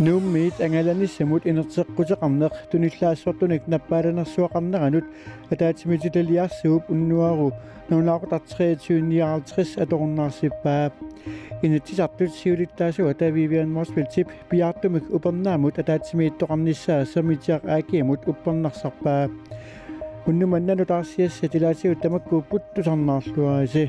nuummiit angalannissamut inerteqqutеқарneq tunillaassорtunik наппааланерсуақарнеранут атаатимитилалиарсууп уннуару нунаақутар 23 аторнаарсиппаа инатсисартут сиулиттаасуа тавивиан морспилтип пиартумик упернаамут атаатимииттоқарниссаа самитиақ аакиамут уппернарсарпаа уннуманнану таарсиасса тилаатигут тамаккууппут тусарнаарлуариси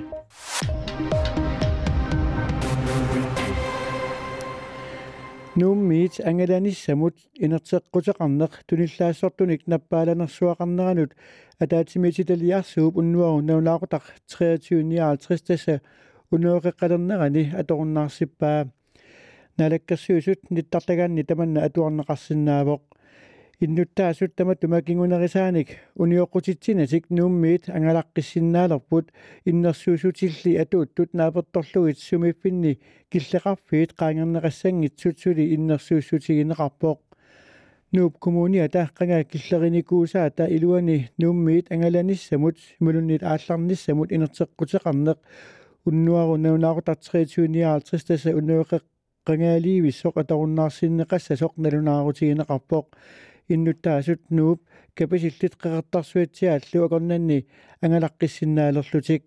nuummiit angalanисsamut inerteqqutеқарнеқ tunillaassорtunik наппааланерсуақарнеранут атаатимитилалиарсууп уннуару наулаақутар 23 тасса унуоқеққалернерани аторуннаарсиппаа налаккерсуусут ниттартагаанни таманна атуарнеқарсинаавоқ иннуттаасут тама тумакингунерисааник униоққутитсинасик нууммиит ангалаққиссиннаалерпут иннерсуусутилли атууттут нааперторлугит сумиффинни киллеқарфиит qaangerneqassangitsutсули иннерсууссутигинеқарпоқ нууп коммуниа тааққанга киллериникуусаа та илуани. Нууммиит ангаланиссамут мулуннит аалларниссамут инертеққутеқарнеқ уннуару наунаагутартриитуниаалтрис таса унуэқеқ qangaaliivissоq атаруннаарсиннеқассасоқ налунаарутигинеқарпоқ иннуттаасут нууп капасилlit qeqartarsuatsiaallu акорнанни ангалаққиссиннаалерлутик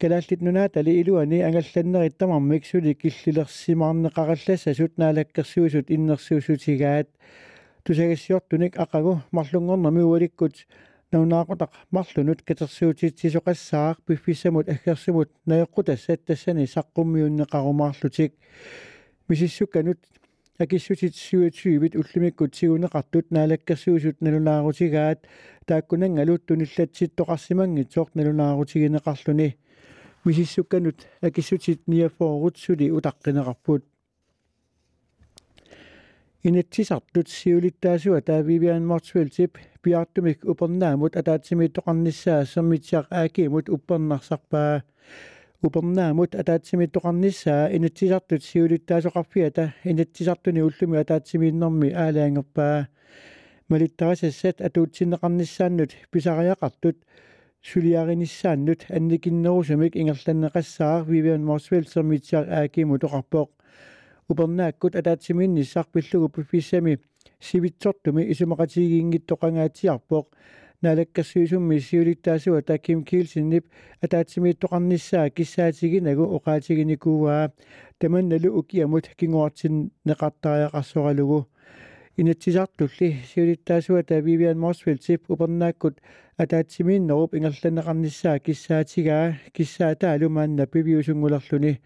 калааллит нунаатали илуани ангалланнерит тамармик сули киллилерсимаарнеқараллассасут наалаккерсуусут иннерсуусутигаат тусагассиортуник ақагу марлунгорнами уаликкут наунаақутақ марлунут катерсуутитсисоқассаақ пиффиссамут аггерсумут наеққутассат тассани саққуммиуннеқарумаарлутик мисиссукканут акиссутит сюатсуивит уллумиккут сигунеқартут наалаккерсуусут налунаарутигаат тааккунангалут туниллатситтоқарсимангитсоқ налунаарутигинеқарлуни мисиссукканут акиссутит ниафоорутсули утаққинеқарпут инатсисартут сиулиттаасуа таавивиан мортсвилтип пиартумик упернаамут атаатсимиттоқарниссаа сермитсиақ аакиимут уппернарсарпаа упернаамут атаатсимиттоқарниссаа инатсисартут сиулиттаасоқарфиата инатсисартуни уллуми атаатсимииннэрми аалаангерпаа малиттарасассат атуутсиннеқарниссааннут писариақартут сулиариниссааннут анникиннерусумик ингерланнеқассаар вивиан морсвелсермитсиар аакиму тоқарпоқ упернааккут атаатсимиинниссаар пиллугу пиффиссами сивитсортуми исумақатигиингиттоқангаатиарпоқ налаккассуисумми сиулиттаасуа таким килсиннип атаатсимииттоқарниссаа киссаатигинагу оқаатигиникууваа таманналу укиамут кингуартин неқартариақарсоралугу инатсисартулли сиулиттаасуа та вивиан морсвилтип упернааккут атаатсимииннеруп ингерланеқарниссаа киссаатигаа киссаатаалумаанна пивиусунгулерлуни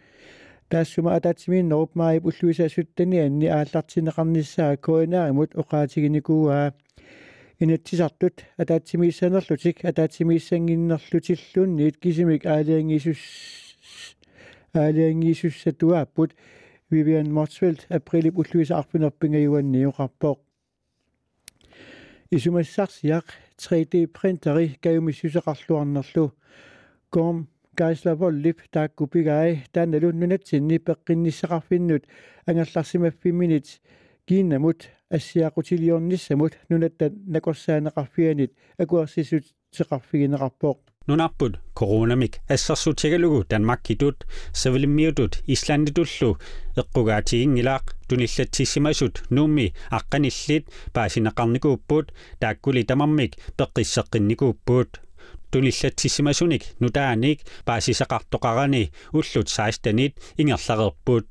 таассума атаатсимииннеруп маип уллуисаасуттани анни ааллартинеқарниссаа коинааримут оқаатигиникууваа инатсисартут атаатсимииссанерлутик атаатсимииссангиннерлутиллуунниит кисимик аалиангисус аалиангисуссатуааппут Vivian Motsveld априлип уллуиса арпинерпингаюанниоқарпоқ исумассарсиақ 3D принтери каюмиссусеқарлуарнерлу ком гайславоллип тааккупигаи тааналуннунатсинни пеққинниссақарфиннут ангерларсимаффиминит кииннамут ассиақутилиорниссамут нунатта накорсаанеқарфианит акуарсисут теқарфигинеқарпоқ нунарпут коронамик ассерсутигалугу данмаккитут савилиммиутут исландитуллу эққугаатигингилаақ туниллатсиссимасут нуумми аққаниллит паасинеқарникууппут тааккули тамармик пеққиссеққинникууппут туниллатсиссимасуник нутааник паасисақартоқарани уллут саастанит ингерларерпут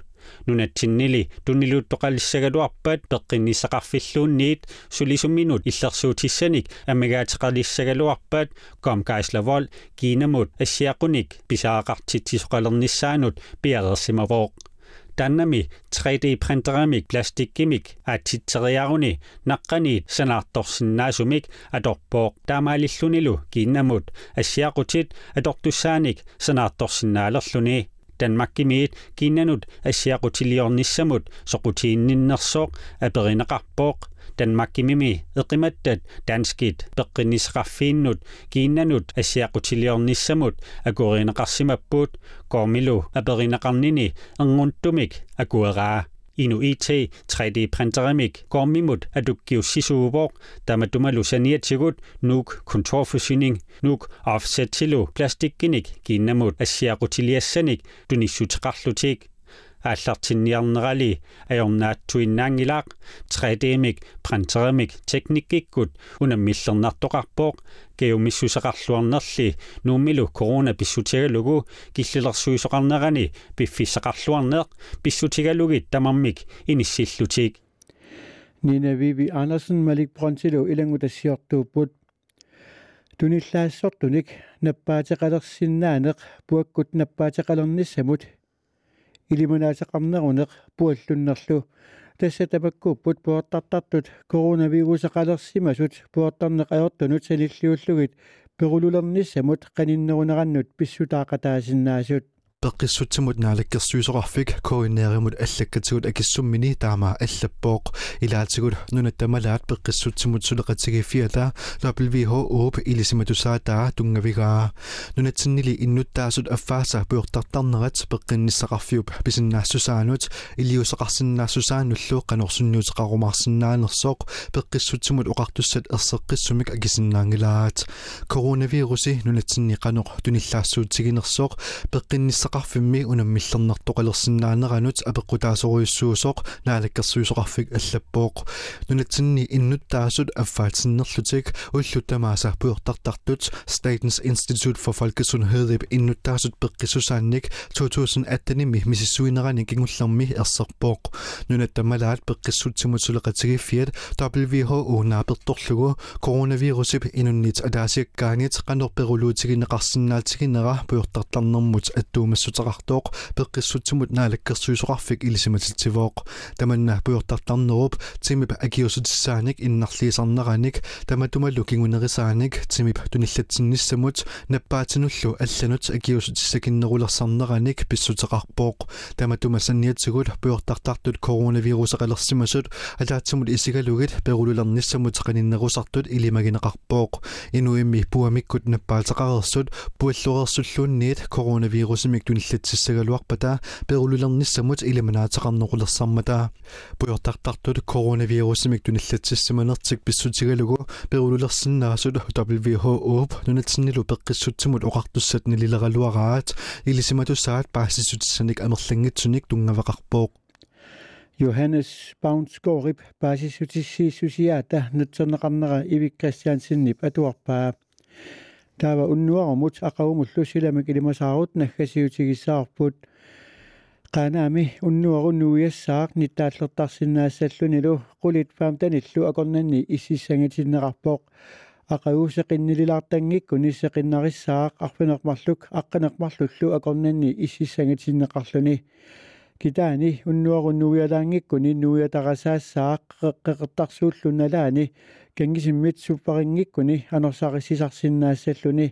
нунатсиннили туннилуттоқалиссагалуарпаат пеққинниссақарфиллуунниит сулисумминут иллерсуутиссаник аммигаатеқалиссагалуарпаат комкааславол кинамут ассиақуник писаақартитсисоқалерниссаанут пиарерсимавооқ таннами 3D принтерамик пластиккимик аатситсериаруни наққани санаарторсиннаасумик аторпооқ таамаалиллунилу киннамут ассиақутит атортуссааник санаарторсиннаалерлуни Danmarkimiit kinnanut ассиақутилиорниссамут соқутиинниннерсооқ аперинеқарпооқ Danmarkimimi эқиматтат данскит пеққиннисеқарфииннут kiinnanut ассиақутилиорниссамут акуоринеқарсимаппут коомилу аперинеқарнини эрнунтумик акуераа Inuit 3D Printeramik, Gormimut Adukio Sisuborg Damadumalusania Tigut Nuk Kontorforsyning. Nuk Offset Tilo Plastikgenik. Ginamut Asiarutilia Senik Dunisutrarlutik ааллартинниарнерали ajornaatsuinnaangilaaq 3D-mik printerimik teknikkikkut unammillernertoqarpooq geomissusaqarluarnerli nuummilu corona pissutigalugu killlersuisoqarnerani piffissaqarluarneeq pissutigalugit tamammik inissillutik Nina Vivi Andersen Malik Brontilu ilangu tassiortuupput tunillaassорtunik nappaatеqalersinnaaneq puakkut nappaatеqalernissamut илимунаасеқарнерунеқ пуаллуннерлу. Тасса табаккууппут пуортартартут коронавирусеқалерсимасут пуортарнеқ аёртунут салиллиуллугит. Перулулерниссамут қаниннерунераннут писсутаақатаасиннаасут peqqissutsimut naalakkersuusorarfik koinneerimut allakkatigul akissummini taama allappoq ilaatigut nunatamalaat peqqissutsimut suleqatigifiata WHO ilisimatusaataa tungavigaa nunatinnili innuttaasut affaasa puertartarneret peqqinnissaqarfiup pisinnaassusaanut iliusaqarsinnaassusaanullu qanorsunniuteqarumarsinnaanersoq peqqissutsimut oqartussat erseqqissumik akisinnaangilaat koronavirusi nunatinni qanoq tunillaassuu tiginersoq peqqinnis пеққиннissa исақарфимми унаммиллернартоқалерсинаанеранут апеққутаасоруйуссуусоқ наалаккерсуисоқарфик аллаппооқ. Нунатсинни иннуттаасут аффаатсиннерлутик уллутамааса пуортартартут Statens Institute for Folkesundhed иннуттаасут пеққиссусаанник 2018-ми мисиссуинерани кигуллерми ерсерпооқ нунаттамалаат пеққиссутсимутсулеқатигиффиат WHO нааперторлугу коронавирусип инуннит алаасиаккаангит қанорперулуутигинеқарсинаатигинера пуортартарнэрмут аттуум массутеқартооқ пеққиссутсимут наалаккерсуисоқарфик илисиматитсивооқ таманна пуйортартарнеруп тимип акиусутиссааник иннарлиисарнераник таматумаллу кигунерисааник тимип туниллатсинниссамут наппаатинуллу алланут акиусутиссакиннерулерсарнераник писсутеқарпооқ таматума санниатсигут пуйортартартут коронавирусеқалерсимасут алаатсимут исигалугит перулулерниссамут қаниннерусартут илимагинеқарпооқ инуимми пуамиккут наппаатеқарерсут пуаллуерсуллуунниит коронавирусимик туниллатсиссагалуарпата перулулерниссамут илиманаатеқарнеқулерсармата пуйортартартут коронавирусимик туниллатсиссаманертик писсутигалугу перулулерсиннаасут WHO нунатсиннилу пеққиссутсимут оқартуссат нилилералуараат илисиматусаат паассисутиссаник амерлангитсуник тунгавақарпооқ Johannes Baunskorip baasisutissiissusiaata nutserneqarnera Ivik Christiansinnip atuarpaa таава уннуарумут ақагумуллу силамик илимасаарут наггасиутигиссаарпут qanaami unnuarunnuiassaaq nittaallертарсинаассаллунилу qulit faam tanillu akornanni ississangatinnеқарпооq aqaguuseqinnililaartangikku nisseqinnarissaaq arfinermarluk aqqanermarlullu akornanni ississangatinnеқарлуни китаани уннуаруннуиалаангиккуни нуиатарасаассаақ qeqertarsuullunnalaani кангисиммит суппарингиккуни анерсарисисарсиннаассаллуни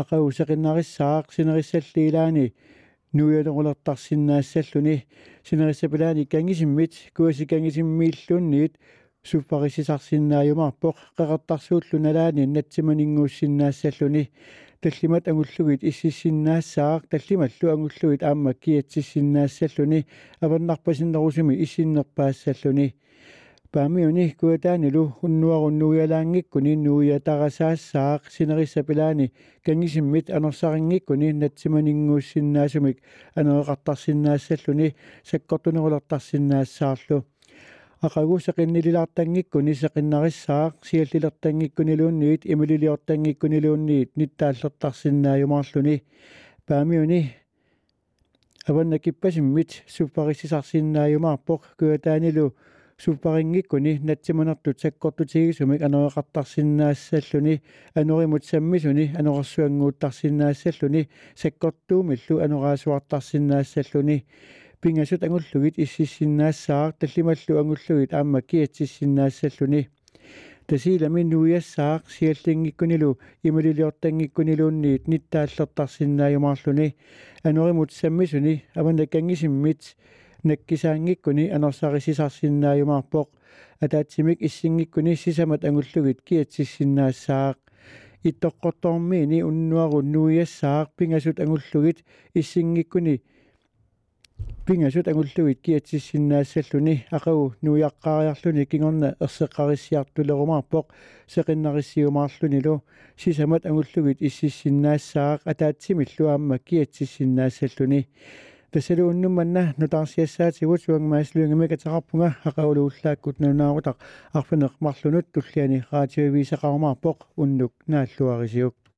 ақагусеқиннарissаақ синериссаллиилаани нуиалерулертарсиннаассаллуни синериссапилаани кангисиммит куасикангисиммииллунниит суппарисисарсиннааюмарпоқ қеқартарсууллуналаани натсиманингууссиннаассаллуни таллимат агуллугит иссиссиннаассаақ таллималлу агуллугит аама киатсиссиннаассаллуни аваннарпасиннерусими иссиннерпаассаллуни paamiuni kuataanilu unnuarunnuialaangikkuni nuiatarasaassаақ синерissapilаани кангисиммит анерсарингиккуни натсиманингууссиннаасумик анеэқартарсиннаассаллуни саккортунерулертарсиннаассаарлу ақагусеқиннилилаартангиккуни сеқиннарissаақ сиаллилертангиккунилуунниит имилилиортангиккунилуунниит ниттааллертарсиннааюмаарлуни paamiuni аваннакиппасиммит суппариссисарсиннааюмаарпоқ куатаанилу суппарингиккуни натсиманертут саккортутигисумик анеэқартарсиннаассаллуни анеримут саммисуни анерсуангууттарсиннаассаллуни саккортуумиллу анераасуартарсиннаассаллуни пингасут ангуллугит иссиссиннаассаар таллималлу ангуллугит аама киатсиссиннаассаллуни тасилами нуиассаақ сиаллингиккунилу ималилиортангиккунилуунниит ниттааллертарсиннааюмаарлуни анеримут саммисуни аванаккангисиммит наккисаангиккуни анерсарисисарсиннааюмаарпоқ атаатсимик иссингиккуни сисамат ангуллугит киатсиссиннаассаақ иттоққортормиини уннуару нуиассаақ пингасут ангуллугит иссингиккуни пингасут ангуллугит киатсиссиннаассаллуни ақагу нуиаққариарлуни кигорна ерсеққариссиартулерумаарпоқ сеқиннариссиумаарлунилу сисамат ангуллугит иссиссиннаассаақ атаатсимиллу аама киатсиссиннаассаллуни тассалууннумманна нутаарсиассаатигут суангмааслуингамикатеқарпунга ақаулууллааккут нунаарутақ арфинеқ марлунут туллиани раатиовисақармаарпоқ уннук нааллуарисиук